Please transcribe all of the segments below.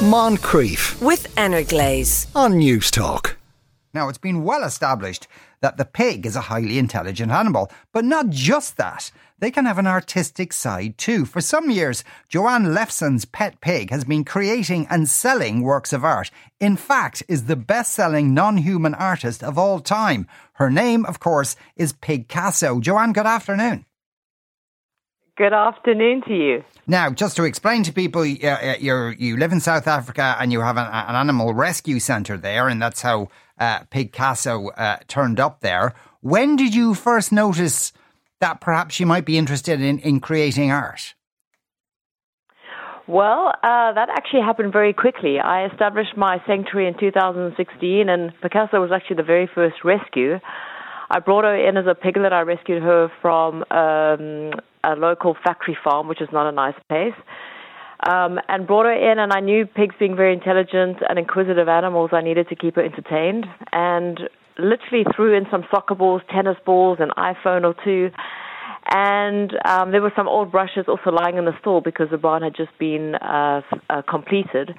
Moncrieff with Energlaze on Newstalk. Now, it's been well established that the pig is a highly intelligent animal, but not just that. They can have an artistic side too. For some years, Joanne Lefson's pet pig has been creating and selling works of art. In fact, is the best-selling non-human artist of all time. Her name, of course, is Pigcasso. Joanne, good afternoon. Good afternoon to you. Now, just to explain to people, uh, you live in South Africa and you have an, an animal rescue centre there, and that's how uh, Pigcasso uh, turned up there. When did you first notice that perhaps you might be interested in, in creating art? Well, uh, that actually happened very quickly. I established my sanctuary in 2016, and Pigcasso was actually the very first rescue. I brought her in as a piglet. I rescued her from um, a local factory farm, which is not a nice place. Um, and brought her in, and I knew pigs being very intelligent and inquisitive animals, I needed to keep her entertained. And literally threw in some soccer balls, tennis balls, an iPhone or two. And um, there were some old brushes also lying in the store because the barn had just been uh, uh, completed.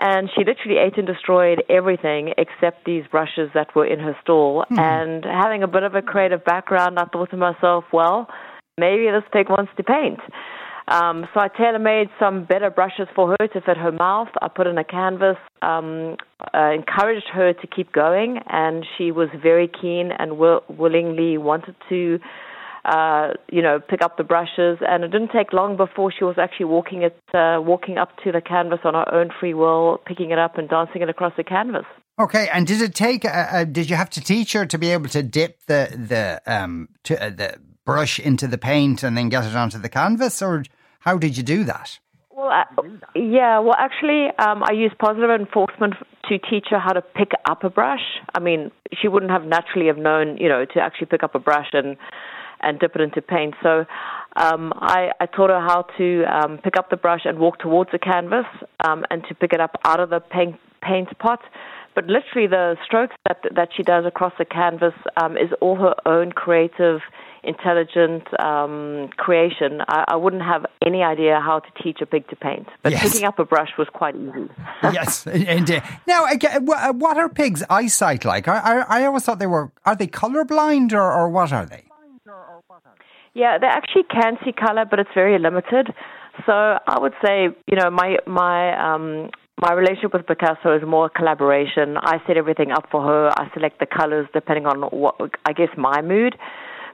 And she literally ate and destroyed everything except these brushes that were in her stall. Hmm. And having a bit of a creative background, I thought to myself, well, maybe this pig wants to paint. Um, so I tailor-made some better brushes for her to fit her mouth. I put in a canvas, um, uh, encouraged her to keep going, and she was very keen and will- willingly wanted to, uh, you know, pick up the brushes. And it didn't take long before she was actually walking it, uh, walking up to the canvas on her own free will, picking it up and dancing it across the canvas. Okay, and did it take? Uh, uh, did you have to teach her to be able to dip the the um to, uh, the brush into the paint and then get it onto the canvas, or how did you do that? Well, uh, yeah, well, actually, um, I used positive enforcement to teach her how to pick up a brush. I mean, she wouldn't have naturally have known, you know, to actually pick up a brush and and dip it into paint. So um, I, I taught her how to um, pick up the brush and walk towards the canvas um, and to pick it up out of the paint, paint pot. But literally, the strokes that that she does across the canvas um, is all her own creative intelligent um, creation, I, I, wouldn't have any idea how to teach a pig to paint. But yes. picking up a brush was quite easy. yes, indeed. Now, uh, what are pigs' eyesight like? I, I, I always thought they were. Are they colorblind or, or what are they? Yeah, they actually can see color, but it's very limited. So I would say, you know, my my um, my relationship with Pigcasso is more collaboration. I set everything up for her. I select the colors depending on what I guess my mood.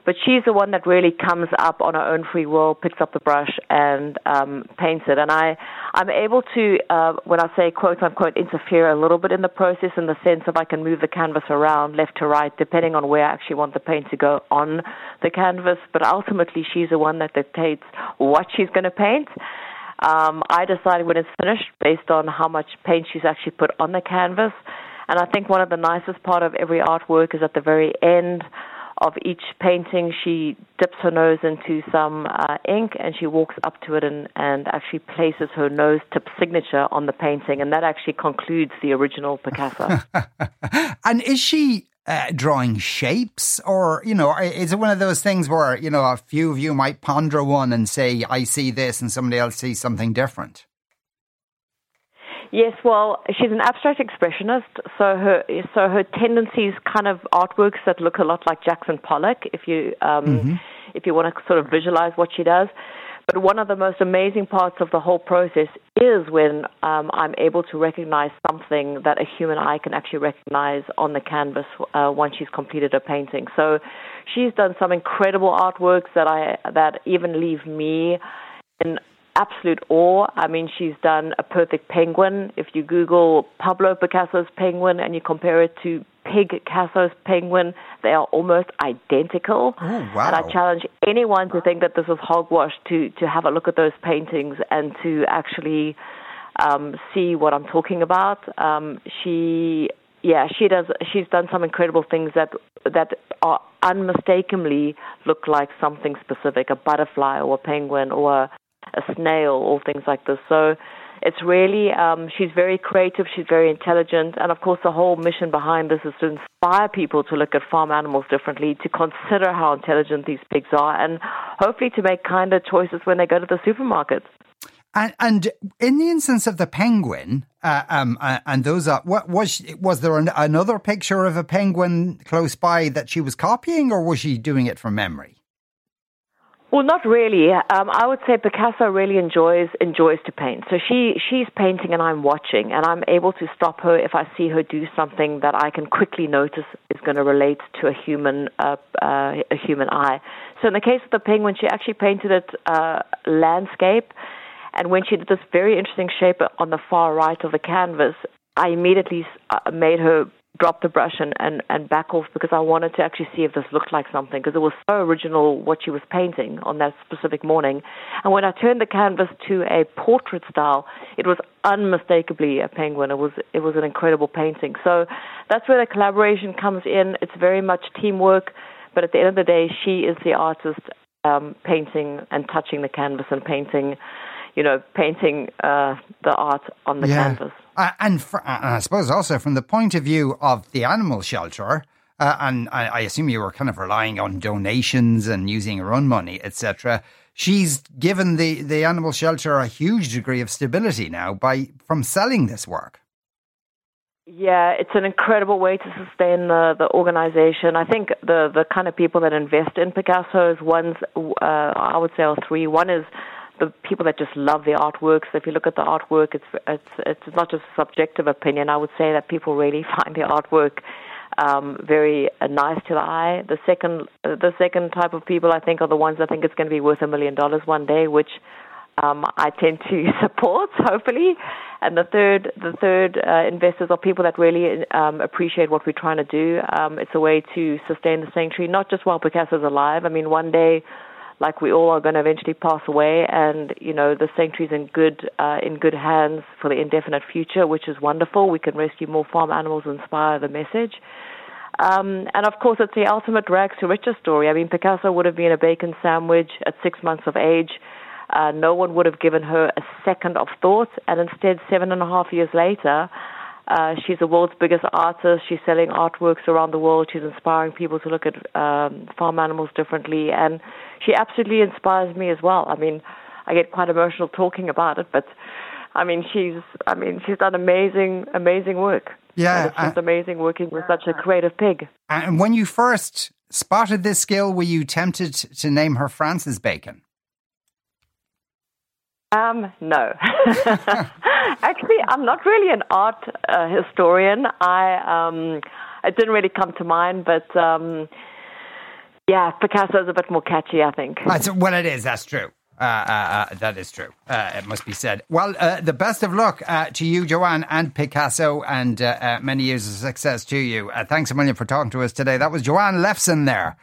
But she's the one that really comes up on her own free will, picks up the brush and um, paints it. And I, I'm able to, uh, when I say quote unquote, interfere a little bit in the process in the sense of I can move the canvas around left to right depending on where I actually want the paint to go on the canvas. But ultimately, she's the one that dictates what she's going to paint. Um, I decide when it's finished based on how much paint she's actually put on the canvas. And I think one of the nicest part of every artwork is at the very end of each painting, she dips her nose into some uh, ink and she walks up to it and, and actually places her nose tip signature on the painting, and that actually concludes the original Pigcasso. and is she uh, drawing shapes, or you know, is it one of those things where you know a few of you might ponder one and say, "I see this," and somebody else sees something different? Yes, well, she's an abstract expressionist, so her so her tendencies kind of artworks that look a lot like Jackson Pollock, if you um, mm-hmm. if you want to sort of visualize what she does. But one of the most amazing parts of the whole process is when um, I'm able to recognize something that a human eye can actually recognize on the canvas uh, once she's completed a painting. So she's done some incredible artworks that I that even leave me in absolute awe. I mean, she's done a perfect penguin. If you Google Pablo Picasso's penguin and you compare it to Pigcasso's penguin, they are almost identical. Oh, wow. And I challenge anyone to think that this is hogwash to, to have a look at those paintings and to actually um, see what I'm talking about. Um, she yeah, she does. She's done some incredible things that that are unmistakably look like something specific, a butterfly or a penguin or a, a snail or things like this. So it's really um, she's very creative, she's very intelligent, and of course the whole mission behind this is to inspire people to look at farm animals differently, to consider how intelligent these pigs are, and hopefully to make kinder choices when they go to the supermarkets. And, and in the instance of the penguin, uh, um, uh, and those are what was was there an, another picture of a penguin close by that she was copying, or was she doing it from memory? Well, not really. Um, I would say Pigcasso really enjoys enjoys to paint. So she she's painting and I'm watching, and I'm able to stop her if I see her do something that I can quickly notice is going to relate to a human uh, uh, a human eye. So in the case of the penguin, she actually painted it uh, landscape, and when she did this very interesting shape on the far right of the canvas, I immediately uh, made her drop the brush and, and, and back off because I wanted to actually see if this looked like something because it was so original what she was painting on that specific morning. And when I turned the canvas to a portrait style, it was unmistakably a penguin. It was it was an incredible painting. So that's where the collaboration comes in. It's very much teamwork, but at the end of the day, she is the artist um, painting and touching the canvas and painting, you know, painting uh, the art on the yeah. canvas. Uh, and, for, uh, and, I suppose also from the point of view of the animal shelter, uh, and I, I, assume you were kind of relying on donations and using your own money, etc. She's given the, the animal shelter a huge degree of stability now by from selling this work. Yeah, it's an incredible way to sustain the, the organization. I think the the kind of people that invest in Pigcasso is ones uh, I would say are three. One is the people that just love the artwork. If you look at the artwork, it's it's it's not just a subjective opinion. I would say that people really find the artwork um, very uh, nice to the eye. The second uh, the second type of people I think are the ones I think it's going to be worth a million dollars one day, which um, I tend to support, hopefully. And the third, the third uh, investors are people that really um, appreciate what we're trying to do. Um, it's a way to sustain the sanctuary, not just while Pigcasso's alive. I mean, one day like we all are going to eventually pass away, and you know the sanctuary's in good uh, in good hands for the indefinite future, which is wonderful. We can rescue more farm animals, and inspire the message. Um, and of course, it's the ultimate rags to riches story. I mean, Pigcasso would have been a bacon sandwich at six months of age. Uh, no one would have given her a second of thought, and instead, seven and a half years later, uh, she's the world's biggest artist. She's selling artworks around the world. She's inspiring people to look at um, farm animals differently, and she absolutely inspires me as well. I mean, I get quite emotional talking about it, but I mean, she's I mean, she's done amazing, amazing work. Yeah, and it's just uh, amazing working with such a creative pig. And when you first spotted this skill, were you tempted to name her Francis Bacon? Um, no. Actually, I'm not really an art uh, historian. I um, it didn't really come to mind, but um, yeah, Pigcasso is a bit more catchy, I think. That's, well, it is. That's true. Uh, uh, uh, that is true. Uh, it must be said. Well, uh, the best of luck uh, to you, Joanne, and Pigcasso, and many years of success to you. thanks a million for talking to us today. That was Joanne Lefson there,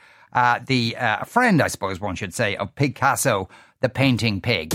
the friend, I suppose one should say, of Pigcasso, the painting pig.